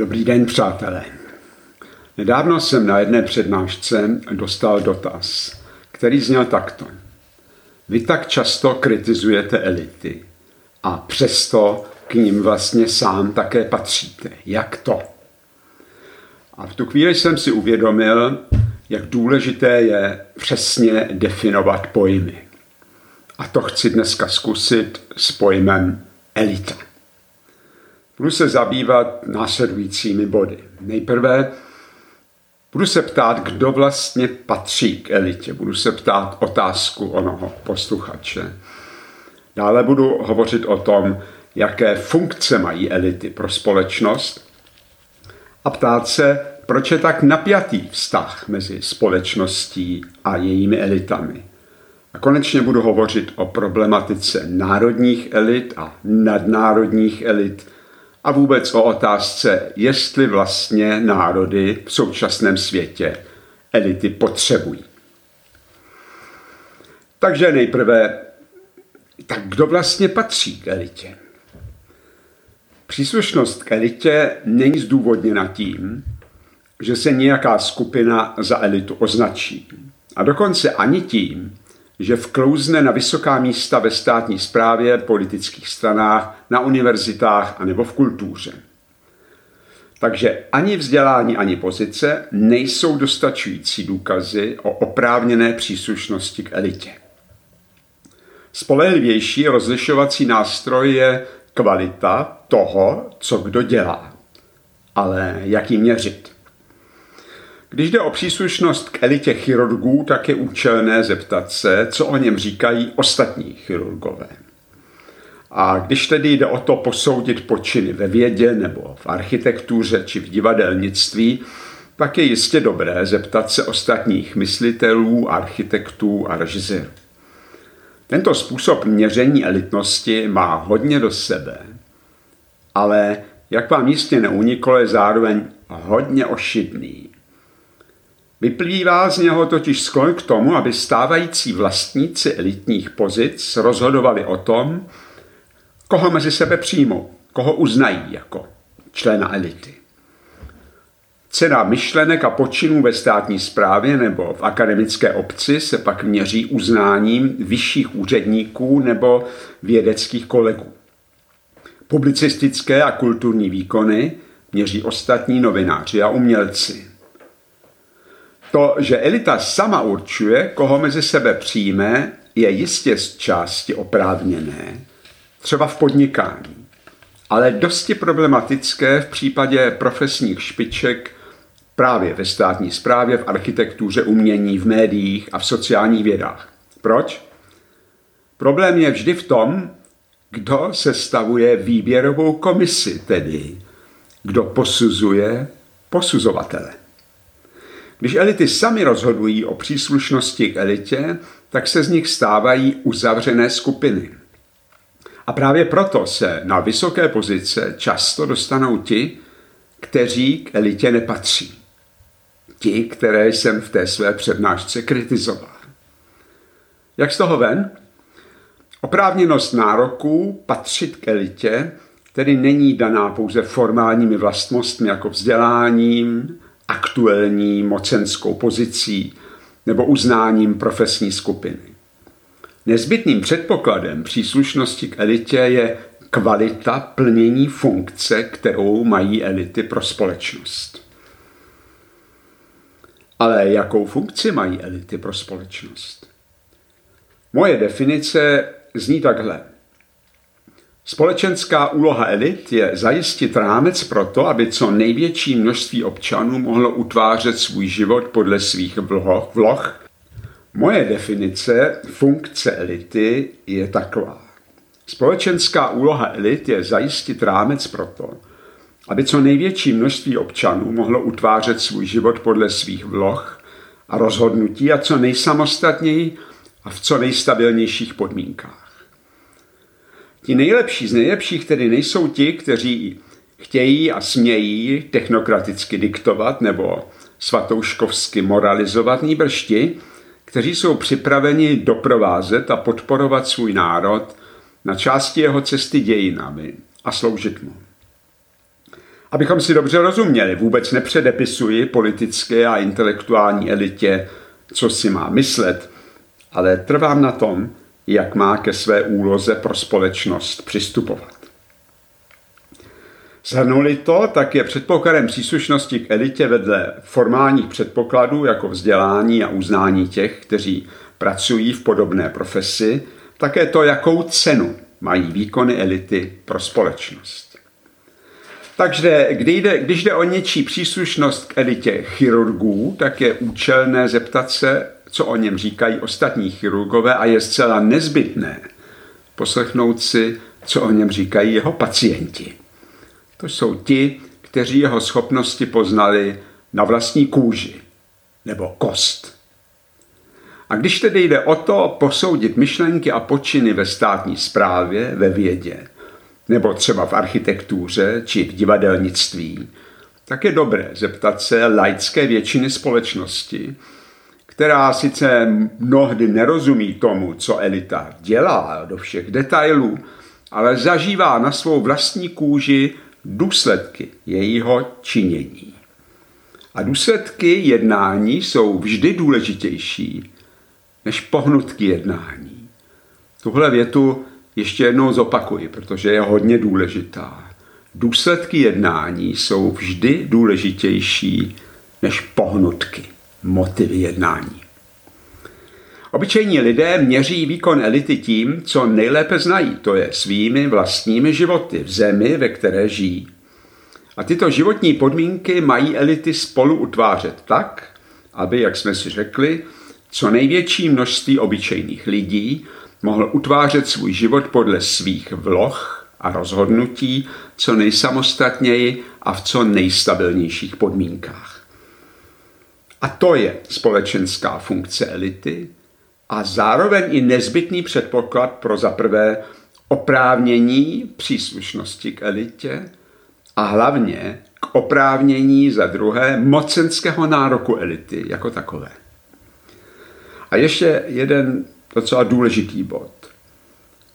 Dobrý den, přátelé. Nedávno jsem na jedné přednášce dostal dotaz, který zněl takto. Vy tak často kritizujete elity a přesto k ním vlastně sám také patříte. Jak to? A v tu chvíli jsem si uvědomil, jak důležité je přesně definovat pojmy. A to chci dneska zkusit s pojmem elita. Budu se zabývat následujícími body. Nejprve budu se ptát, kdo vlastně patří k elitě. Budu se ptát otázku onoho posluchače. Dále budu hovořit o tom, jaké funkce mají elity pro společnost a ptát se, proč je tak napjatý vztah mezi společností a jejími elitami. A konečně budu hovořit o problematice národních elit a nadnárodních elit a vůbec o otázce, jestli vlastně národy v současném světě elity potřebují. Takže nejprve, tak kdo vlastně patří k elitě? Příslušnost k elitě není zdůvodněna tím, že se nějaká skupina za elitu označí. A dokonce ani tím, že vklouzne na vysoká místa ve státní správě, politických stranách, na univerzitách a nebo v kultuře. Takže ani vzdělání, ani pozice nejsou dostačující důkazy o oprávněné příslušnosti k elitě. Spolehlivější rozlišovací nástroj je kvalita toho, co kdo dělá. Ale jak ji měřit? Když jde o příslušnost k elitě chirurgů, tak je účelné zeptat se, co o něm říkají ostatní chirurgové. A když tedy jde o to posoudit počiny ve vědě nebo v architektuře či v divadelnictví, pak je jistě dobré zeptat se ostatních myslitelů, architektů a režisérů. Tento způsob měření elitnosti má hodně do sebe, ale jak vám jistě neuniklo, je zároveň hodně ošidný. Vyplývá z něho totiž sklon k tomu, aby stávající vlastníci elitních pozic rozhodovali o tom, koho mezi sebe přijmou, koho uznají jako člena elity. Cena myšlenek a počinů ve státní správě nebo v akademické obci se pak měří uznáním vyšších úředníků nebo vědeckých kolegů. Publicistické a kulturní výkony měří ostatní novináři a umělci. To, že elita sama určuje, koho mezi sebe přijme, je jistě z části oprávněné, třeba v podnikání, ale dosti problematické v případě profesních špiček právě ve státní správě, v architektuře, umění, v médiích a v sociálních vědách. Proč? Problém je vždy v tom, kdo sestavuje výběrovou komisi, tedy kdo posuzuje posuzovatele. Když elity sami rozhodují o příslušnosti k elitě, tak se z nich stávají uzavřené skupiny. A právě proto se na vysoké pozice často dostanou ti, kteří k elitě nepatří. Ti, které jsem v té své přednášce kritizoval. Jak z toho ven? Oprávněnost nároků patřit k elitě tedy není daná pouze formálními vlastnostmi jako vzděláním, aktuální mocenskou pozicí nebo uznáním profesní skupiny. Nezbytným předpokladem příslušnosti k elitě je kvalita plnění funkce, kterou mají elity pro společnost. Ale jakou funkci mají elity pro společnost? Moje definice zní takhle. Společenská úloha elit je zajistit rámec pro to, aby co největší množství občanů mohlo utvářet svůj život podle svých vloh. Moje definice funkce elity je taková. Společenská úloha elit je zajistit rámec pro to, aby co největší množství občanů mohlo utvářet svůj život podle svých vloh a rozhodnutí a co nejsamostatněji a v co nejstabilnějších podmínkách. Ti nejlepší z nejlepších tedy nejsou ti, kteří chtějí a smějí technokraticky diktovat nebo svatouškovsky moralizovat, nýbrž ti, kteří jsou připraveni doprovázet a podporovat svůj národ na části jeho cesty dějinami a sloužit mu. Abychom si dobře rozuměli, vůbec nepředepisuji politické a intelektuální elitě, co si má myslet, ale trvám na tom, jak má ke své úloze pro společnost přistupovat. Zhrnuli to, tak je předpokladem příslušnosti k elitě vedle formálních předpokladů jako vzdělání a uznání těch, kteří pracují v podobné profesi, také to, jakou cenu mají výkony elity pro společnost. Takže když jde, když jde o něčí příslušnost k elitě chirurgů, tak je účelné zeptat se, co o něm říkají ostatní chirurgové a je zcela nezbytné poslechnout si, co o něm říkají jeho pacienti. To jsou ti, kteří jeho schopnosti poznali na vlastní kůži nebo kost. A když tedy jde o to posoudit myšlenky a počiny ve státní správě, ve vědě, nebo třeba v architektuře či v divadelnictví, tak je dobré zeptat se laické většiny společnosti, která sice mnohdy nerozumí tomu, co elita dělá do všech detailů, ale zažívá na svou vlastní kůži důsledky jejího činění. A důsledky jednání jsou vždy důležitější než pohnutky jednání. Tuhle větu ještě jednou zopakuji, protože je hodně důležitá. Důsledky jednání jsou vždy důležitější než pohnutky, motivy jednání. Obyčejní lidé měří výkon elity tím, co nejlépe znají, to je svými vlastními životy v zemi, ve které žijí. A tyto životní podmínky mají elity spolu utvářet tak, aby, jak jsme si řekli, co největší množství obyčejných lidí mohl utvářet svůj život podle svých vloh a rozhodnutí co nejsamostatněji a v co nejstabilnějších podmínkách. A to je společenská funkce elity, a zároveň i nezbytný předpoklad pro zaprvé oprávnění příslušnosti k elitě a hlavně k oprávnění za druhé mocenského nároku elity jako takové. A ještě jeden docela důležitý bod.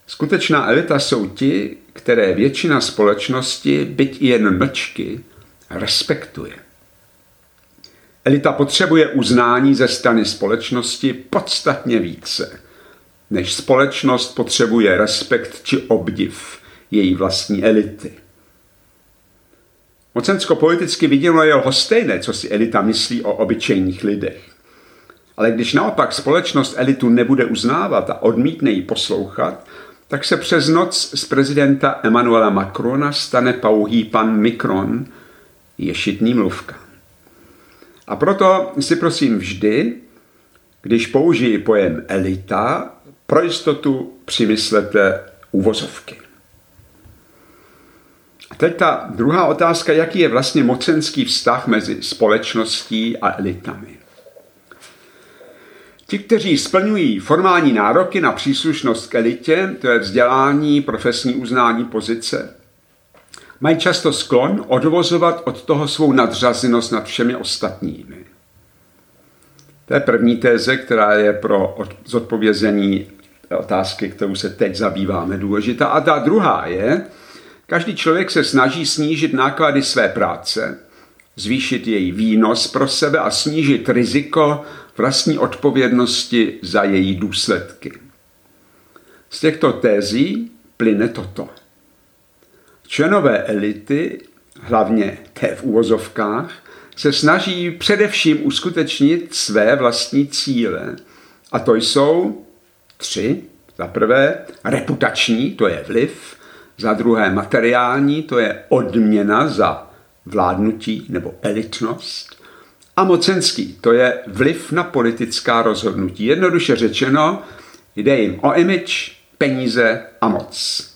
Skutečná elita jsou ti, které většina společnosti, byť i jen mlčky, respektuje. Elita potřebuje uznání ze strany společnosti podstatně více, než společnost potřebuje respekt či obdiv její vlastní elity. Mocensko-politicky viděno je lhostejné, co si elita myslí o obyčejných lidech. Ale když naopak společnost elitu nebude uznávat a odmítne ji poslouchat, tak se přes noc z prezidenta Emmanuela Macrona stane pouhý pan Mikron, ješitný mluvka. A proto si prosím vždy, když použijí pojem elita, pro jistotu přimyslete uvozovky. A teď ta druhá otázka, jaký je vlastně mocenský vztah mezi společností a elitami. Ti, kteří splňují formální nároky na příslušnost k elitě, to je vzdělání, profesní uznání pozice, mají často sklon odvozovat od toho svou nadřazenost nad všemi ostatními. To je první téze, která je pro zodpovězení otázky, kterou se teď zabýváme, důležitá. A ta druhá je, každý člověk se snaží snížit náklady své práce, zvýšit její výnos pro sebe a snížit riziko vlastní odpovědnosti za její důsledky. Z těchto tézí plyne toto. Členové elity, hlavně té v úvozovkách, se snaží především uskutečnit své vlastní cíle. A to jsou tři. Za prvé reputační, to je vliv. Za druhé materiální, to je odměna za vládnutí nebo elitnost. A mocenský, to je vliv na politická rozhodnutí. Jednoduše řečeno, jde jim o image, peníze a moc.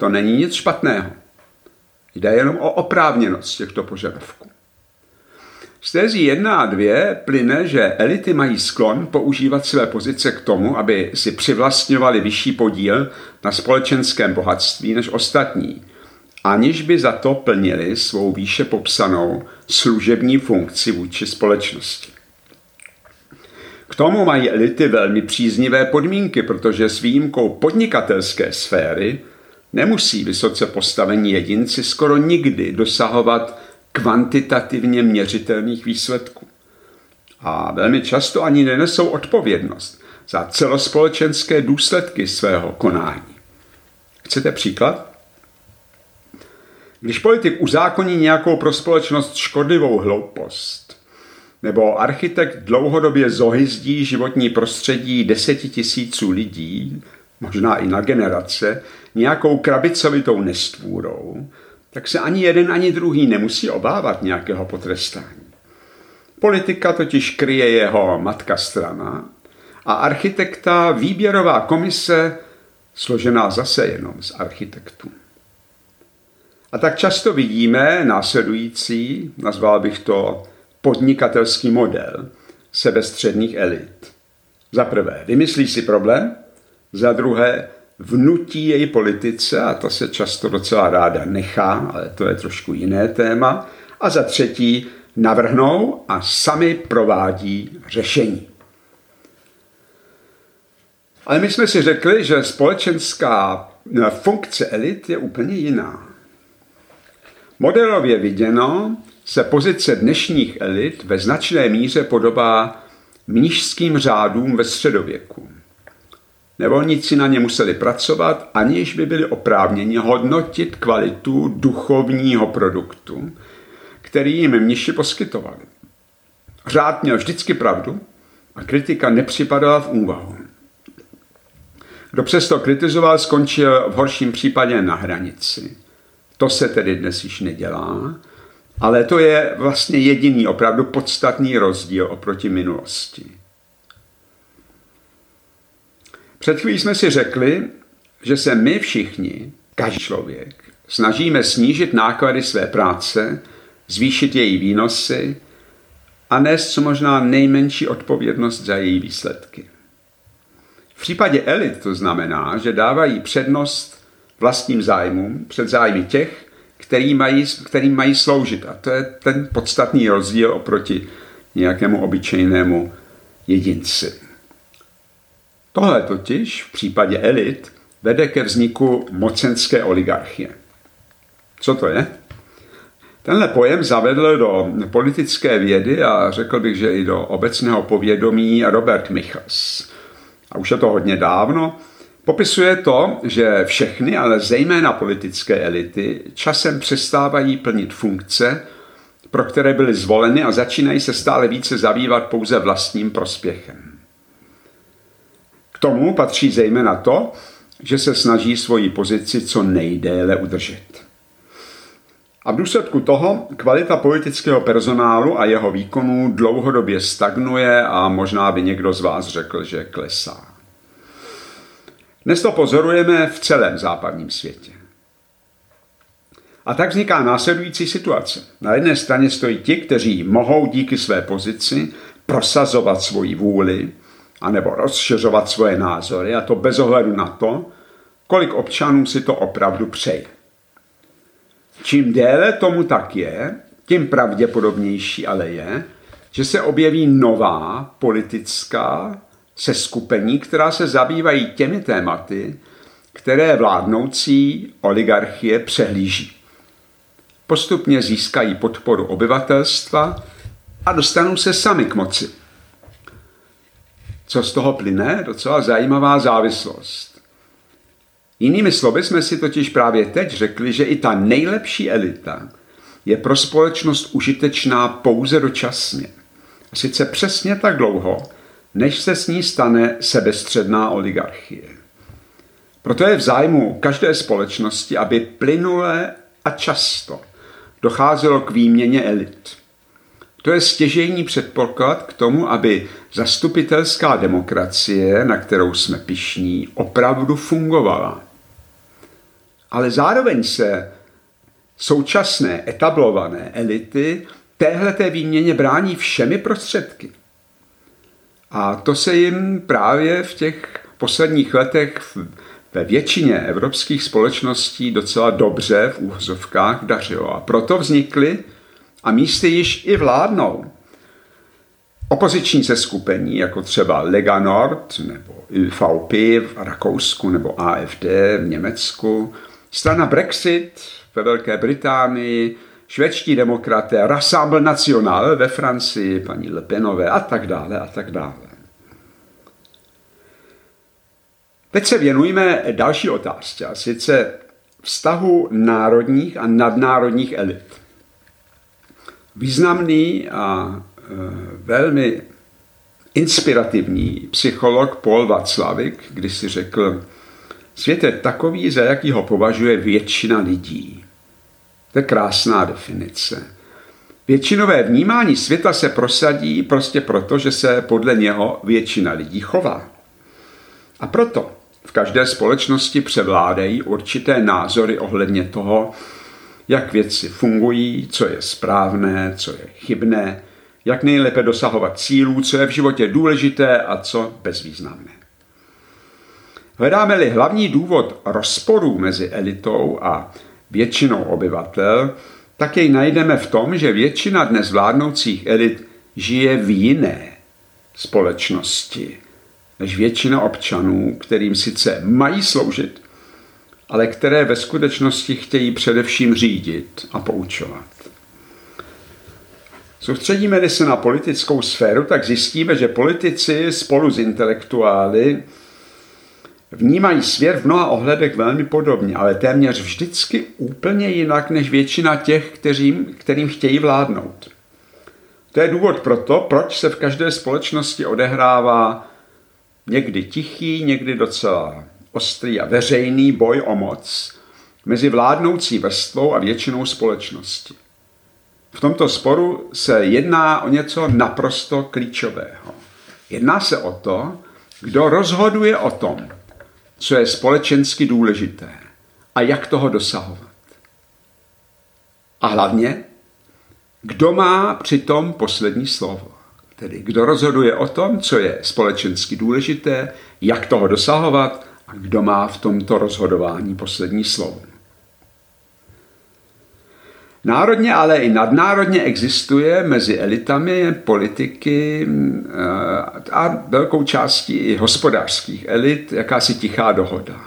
To není nic špatného. Jde jenom o oprávněnost těchto požadavků. Z tézí 1 a 2 plyne, že elity mají sklon používat své pozice k tomu, aby si přivlastňovali vyšší podíl na společenském bohatství než ostatní, aniž by za to plnili svou výše popsanou služební funkci vůči společnosti. K tomu mají elity velmi příznivé podmínky, protože s výjimkou podnikatelské sféry nemusí vysoce postavení jedinci skoro nikdy dosahovat kvantitativně měřitelných výsledků. A velmi často ani nenesou odpovědnost za celospolečenské důsledky svého konání. Chcete příklad? Když politik uzákoní nějakou pro společnost škodlivou hloupost, nebo architekt dlouhodobě zohyzdí životní prostředí deseti tisíců lidí, možná i na generace, nějakou krabicovitou nestvůrou, tak se ani jeden, ani druhý nemusí obávat nějakého potrestání. Politika totiž kryje jeho matka strana a architekta výběrová komise složená zase jenom z architektů. A tak často vidíme následující, nazval bych to podnikatelský model sebestředních elit. Za prvé, vymyslí si problém, za druhé, vnutí její politice, a to se často docela ráda nechá, ale to je trošku jiné téma, a za třetí, navrhnou a sami provádí řešení. Ale my jsme si řekli, že společenská funkce elit je úplně jiná. Modelově viděno se pozice dnešních elit ve značné míře podobá mnížským řádům ve středověku. Nevolníci na ně museli pracovat, aniž by byli oprávněni hodnotit kvalitu duchovního produktu, který jim mniši poskytovali. Řád měl vždycky pravdu a kritika nepřipadala v úvahu. Kdo přesto kritizoval, skončil v horším případě na hranici. To se tedy dnes již nedělá, ale to je vlastně jediný opravdu podstatný rozdíl oproti minulosti. Před chvílí jsme si řekli, že se my všichni, každý člověk, snažíme snížit náklady své práce, zvýšit její výnosy a nést co možná nejmenší odpovědnost za její výsledky. V případě elit to znamená, že dávají přednost vlastním zájmům před zájmy těch, který mají, kterým mají sloužit. A to je ten podstatný rozdíl oproti nějakému obyčejnému jedinci. Tohle totiž v případě elit vede ke vzniku mocenské oligarchie. Co to je? Tenhle pojem zavedl do politické vědy a řekl bych, že i do obecného povědomí Robert Michels. A už je to hodně dávno, Popisuje to, že všechny, ale zejména politické elity, časem přestávají plnit funkce, pro které byly zvoleny a začínají se stále více zabývat pouze vlastním prospěchem. Tomu patří zejména to, že se snaží svoji pozici co nejdéle udržet. A v důsledku toho kvalita politického personálu a jeho výkonů dlouhodobě stagnuje a možná by někdo z vás řekl, že klesá. Dnes to pozorujeme v celém západním světě. A tak vzniká následující situace. Na jedné straně stojí ti, kteří mohou díky své pozici prosazovat svoji vůli anebo rozšiřovat svoje názory, a to bez ohledu na to, kolik občanů si to opravdu přeje. Čím déle tomu tak je, tím pravděpodobnější ale je, že se objeví nová politická se skupení, která se zabývají těmi tématy, které vládnoucí oligarchie přehlíží. Postupně získají podporu obyvatelstva a dostanou se sami k moci. Co z toho plyne? Docela zajímavá závislost. Jinými slovy jsme si totiž právě teď řekli, že i ta nejlepší elita je pro společnost užitečná pouze dočasně. A sice přesně tak dlouho, než se s ní stane sebestředná oligarchie. Proto je v zájmu každé společnosti, aby plynule a často docházelo k výměně elit. To je stěžejní předpoklad k tomu, aby zastupitelská demokracie, na kterou jsme pišní, opravdu fungovala. Ale zároveň se současné etablované elity téhleté výměně brání všemi prostředky. A to se jim právě v těch posledních letech ve většině evropských společností docela dobře v úhozovkách dařilo. A proto vznikly a místy již i vládnou opoziční seskupení, jako třeba Lega Nord nebo ÖVP v Rakousku nebo AFD v Německu, Strana Brexit ve Velké Británii, švédští demokraté, Rassemble National ve Francii, paní Le Penové a tak dále a tak dále. Teď se věnujeme další otázce, a sice vztahu národních a nadnárodních elit. Významný a e, velmi inspirativní psycholog Paul Václavik, když si řekl, svět je takový, za jaký ho považuje většina lidí. To je krásná definice. Většinové vnímání světa se prosadí prostě proto, že se podle něho většina lidí chová. A proto v každé společnosti převládají určité názory ohledně toho, jak věci fungují, co je správné, co je chybné, jak nejlépe dosahovat cílů, co je v životě důležité a co bezvýznamné. Hledáme-li hlavní důvod rozporů mezi elitou a většinou obyvatel, tak jej najdeme v tom, že většina dnes vládnoucích elit žije v jiné společnosti než většina občanů, kterým sice mají sloužit, ale které ve skutečnosti chtějí především řídit a poučovat. Soustředíme-li se na politickou sféru, tak zjistíme, že politici spolu s intelektuály vnímají svět v mnoha ohledech velmi podobně, ale téměř vždycky úplně jinak než většina těch, kterým, kterým chtějí vládnout. To je důvod pro to, proč se v každé společnosti odehrává někdy tichý, někdy docela ostrý a veřejný boj o moc mezi vládnoucí vrstvou a většinou společnosti. V tomto sporu se jedná o něco naprosto klíčového. Jedná se o to, kdo rozhoduje o tom, co je společensky důležité a jak toho dosahovat. A hlavně, kdo má přitom poslední slovo. Tedy kdo rozhoduje o tom, co je společensky důležité, jak toho dosahovat a kdo má v tomto rozhodování poslední slovo. Národně, ale i nadnárodně existuje mezi elitami politiky eh, a velkou částí i hospodářských elit jakási tichá dohoda.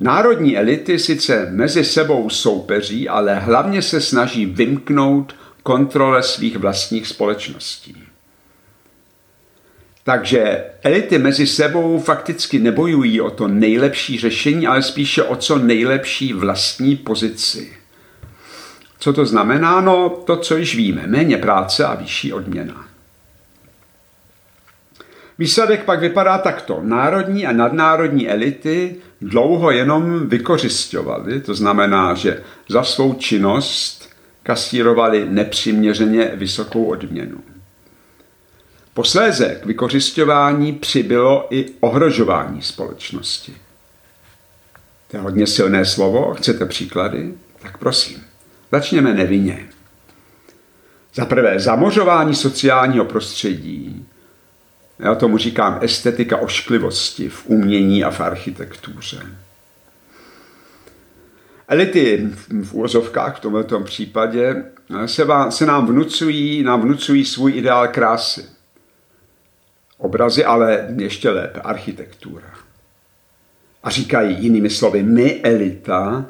Národní elity sice mezi sebou soupeří, ale hlavně se snaží vymknout kontrole svých vlastních společností. Takže elity mezi sebou fakticky nebojují o to nejlepší řešení, ale spíše o co nejlepší vlastní pozici. Co to znamená? No to, co již víme, méně práce a vyšší odměna. Výsledek pak vypadá takto. Národní a nadnárodní elity dlouho jenom vykořišťovaly, to znamená, že za svou činnost kasírovali nepřiměřeně vysokou odměnu. Posléze k vykořišťování přibylo i ohrožování společnosti. To je hodně silné slovo, chcete příklady? Tak prosím. Začněme nevinně. Za prvé, zamořování sociálního prostředí. Já tomu říkám estetika ošklivosti v umění a v architektuře. Elity v úvozovkách v tomto případě se, vám, se nám, vnucují, nám vnucují svůj ideál krásy. Obrazy, ale ještě lépe architektura. A říkají jinými slovy, my elita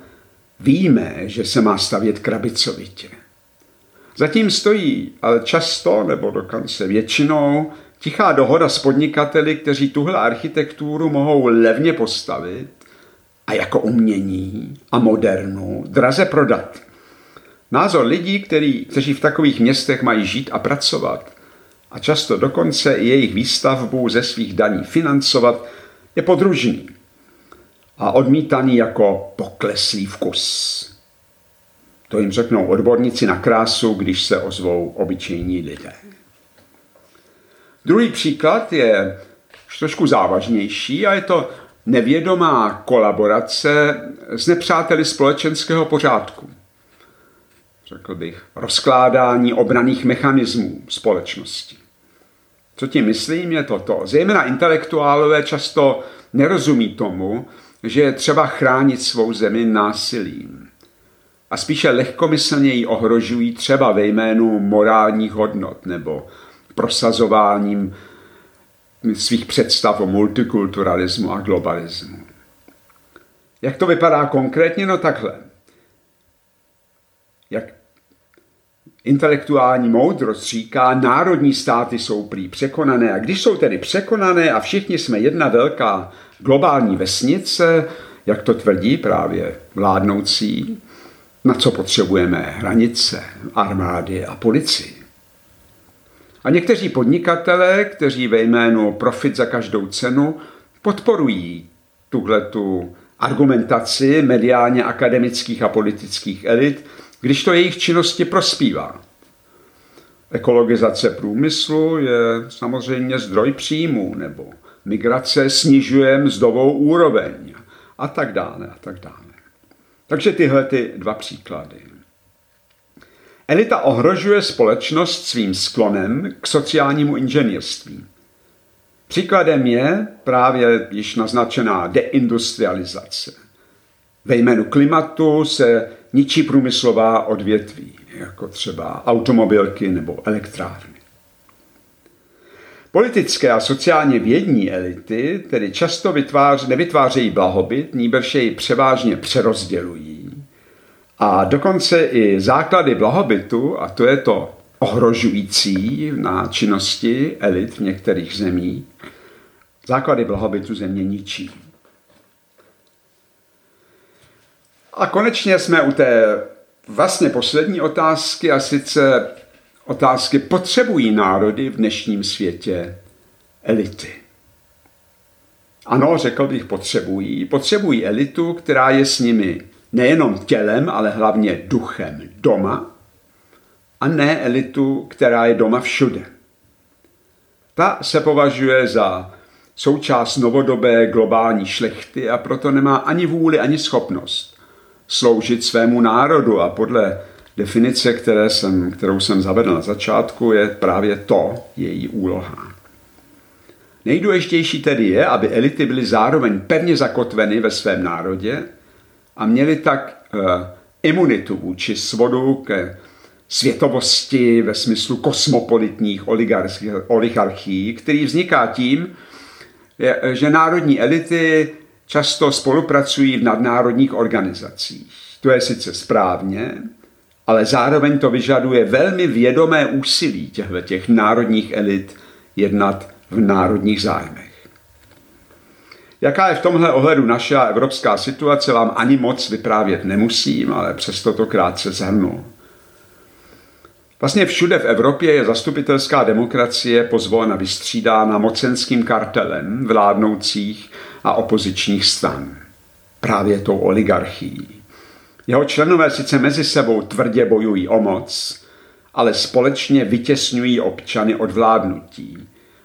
Víme, že se má stavět krabicovitě. Zatím stojí ale často, nebo dokonce většinou, tichá dohoda s podnikateli, kteří tuhle architekturu mohou levně postavit a jako umění a modernu draze prodat. Názor lidí, který, kteří v takových městech mají žít a pracovat a často dokonce i jejich výstavbu ze svých daní financovat, je podružný a odmítaný jako pokleslý vkus. To jim řeknou odborníci na krásu, když se ozvou obyčejní lidé. Druhý příklad je trošku závažnější a je to nevědomá kolaborace s nepřáteli společenského pořádku. Řekl bych, rozkládání obraných mechanismů společnosti. Co tím myslím je toto. Zejména intelektuálové často nerozumí tomu, že je třeba chránit svou zemi násilím. A spíše lehkomyslně ji ohrožují třeba ve jménu morálních hodnot nebo prosazováním svých představ o multikulturalismu a globalismu. Jak to vypadá konkrétně? No takhle. Jak intelektuální moudrost říká, národní státy jsou prý překonané. A když jsou tedy překonané a všichni jsme jedna velká globální vesnice, jak to tvrdí právě vládnoucí, na co potřebujeme hranice, armády a policii. A někteří podnikatelé, kteří ve jménu profit za každou cenu podporují tuhletu argumentaci mediálně akademických a politických elit, když to jejich činnosti prospívá. Ekologizace průmyslu je samozřejmě zdroj příjmů, nebo migrace snižuje mzdovou úroveň a tak dále a tak dále. Takže tyhle ty dva příklady. Elita ohrožuje společnost svým sklonem k sociálnímu inženýrství. Příkladem je právě již naznačená deindustrializace. Ve jménu klimatu se ničí průmyslová odvětví, jako třeba automobilky nebo elektrárny. Politické a sociálně vědní elity tedy často vytvář, nevytvářejí blahobyt, níbrž jej převážně přerozdělují. A dokonce i základy blahobytu, a to je to ohrožující na činnosti elit v některých zemích, základy blahobytu země ničí. A konečně jsme u té vlastně poslední otázky a sice otázky, potřebují národy v dnešním světě elity. Ano, řekl bych, potřebují. Potřebují elitu, která je s nimi nejenom tělem, ale hlavně duchem doma a ne elitu, která je doma všude. Ta se považuje za součást novodobé globální šlechty a proto nemá ani vůli, ani schopnost sloužit svému národu a podle definice, které jsem, kterou jsem zavedl na začátku, je právě to její úloha. Nejdůležitější tedy je, aby elity byly zároveň pevně zakotveny ve svém národě a měly tak uh, imunitu vůči svodu ke světovosti ve smyslu kosmopolitních oligarchií, který vzniká tím, že národní elity často spolupracují v nadnárodních organizacích. To je sice správně, ale zároveň to vyžaduje velmi vědomé úsilí těchto těch národních elit jednat v národních zájmech. Jaká je v tomhle ohledu naše evropská situace, vám ani moc vyprávět nemusím, ale přesto to krátce zhrnu. Vlastně všude v Evropě je zastupitelská demokracie pozvolna vystřídána mocenským kartelem vládnoucích a opozičních stran. Právě tou oligarchií. Jeho členové sice mezi sebou tvrdě bojují o moc, ale společně vytěsňují občany od vládnutí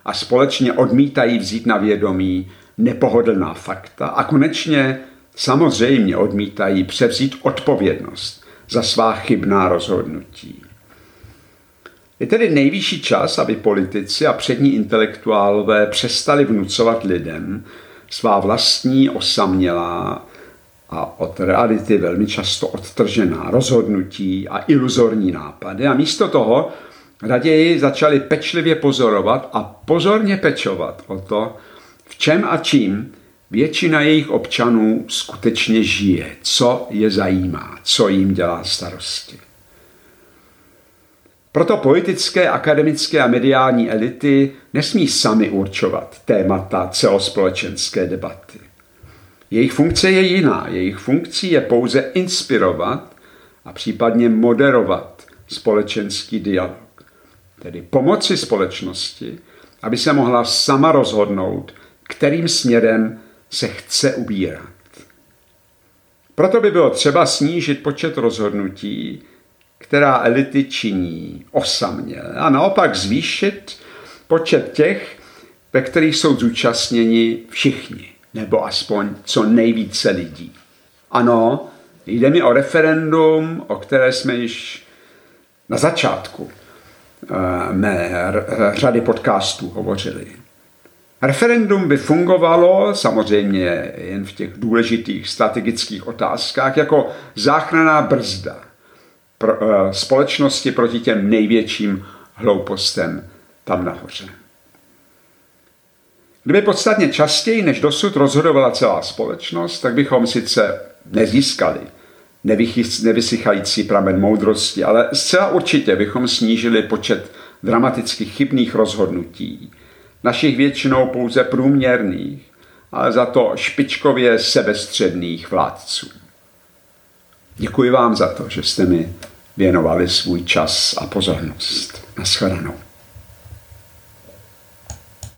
a společně odmítají vzít na vědomí nepohodlná fakta a konečně samozřejmě odmítají převzít odpovědnost za svá chybná rozhodnutí. Je tedy nejvyšší čas, aby politici a přední intelektuálové přestali vnucovat lidem svá vlastní osamělá a od reality velmi často odtržená rozhodnutí a iluzorní nápady a místo toho raději začali pečlivě pozorovat a pozorně pečovat o to, v čem a čím většina jejich občanů skutečně žije, co je zajímá, co jim dělá starosti. Proto politické, akademické a mediální elity nesmí sami určovat témata celospolečenské debaty. Jejich funkce je jiná. Jejich funkcí je pouze inspirovat a případně moderovat společenský dialog. Tedy pomoci společnosti, aby se mohla sama rozhodnout, kterým směrem se chce ubírat. Proto by bylo třeba snížit počet rozhodnutí, která elity činí osaměle a naopak zvýšit počet těch, ve kterých jsou zúčastněni všichni, nebo aspoň co nejvíce lidí. Ano, jde mi o referendum, o které jsme již na začátku eh, mé řady podcastů hovořili. Referendum by fungovalo samozřejmě jen v těch důležitých strategických otázkách jako záchranná brzda pro, uh, společnosti proti těm největším hloupostem tam nahoře. Kdyby podstatně častěji než dosud rozhodovala celá společnost, tak bychom sice nezískali nevysychající pramen moudrosti, ale zcela určitě bychom snížili počet dramatických chybných rozhodnutí, našich většinou pouze průměrných, ale za to špičkově sebestředných vládců. Děkuji vám za to, že jste mi věnovali svůj čas a pozornost. Naschledanou.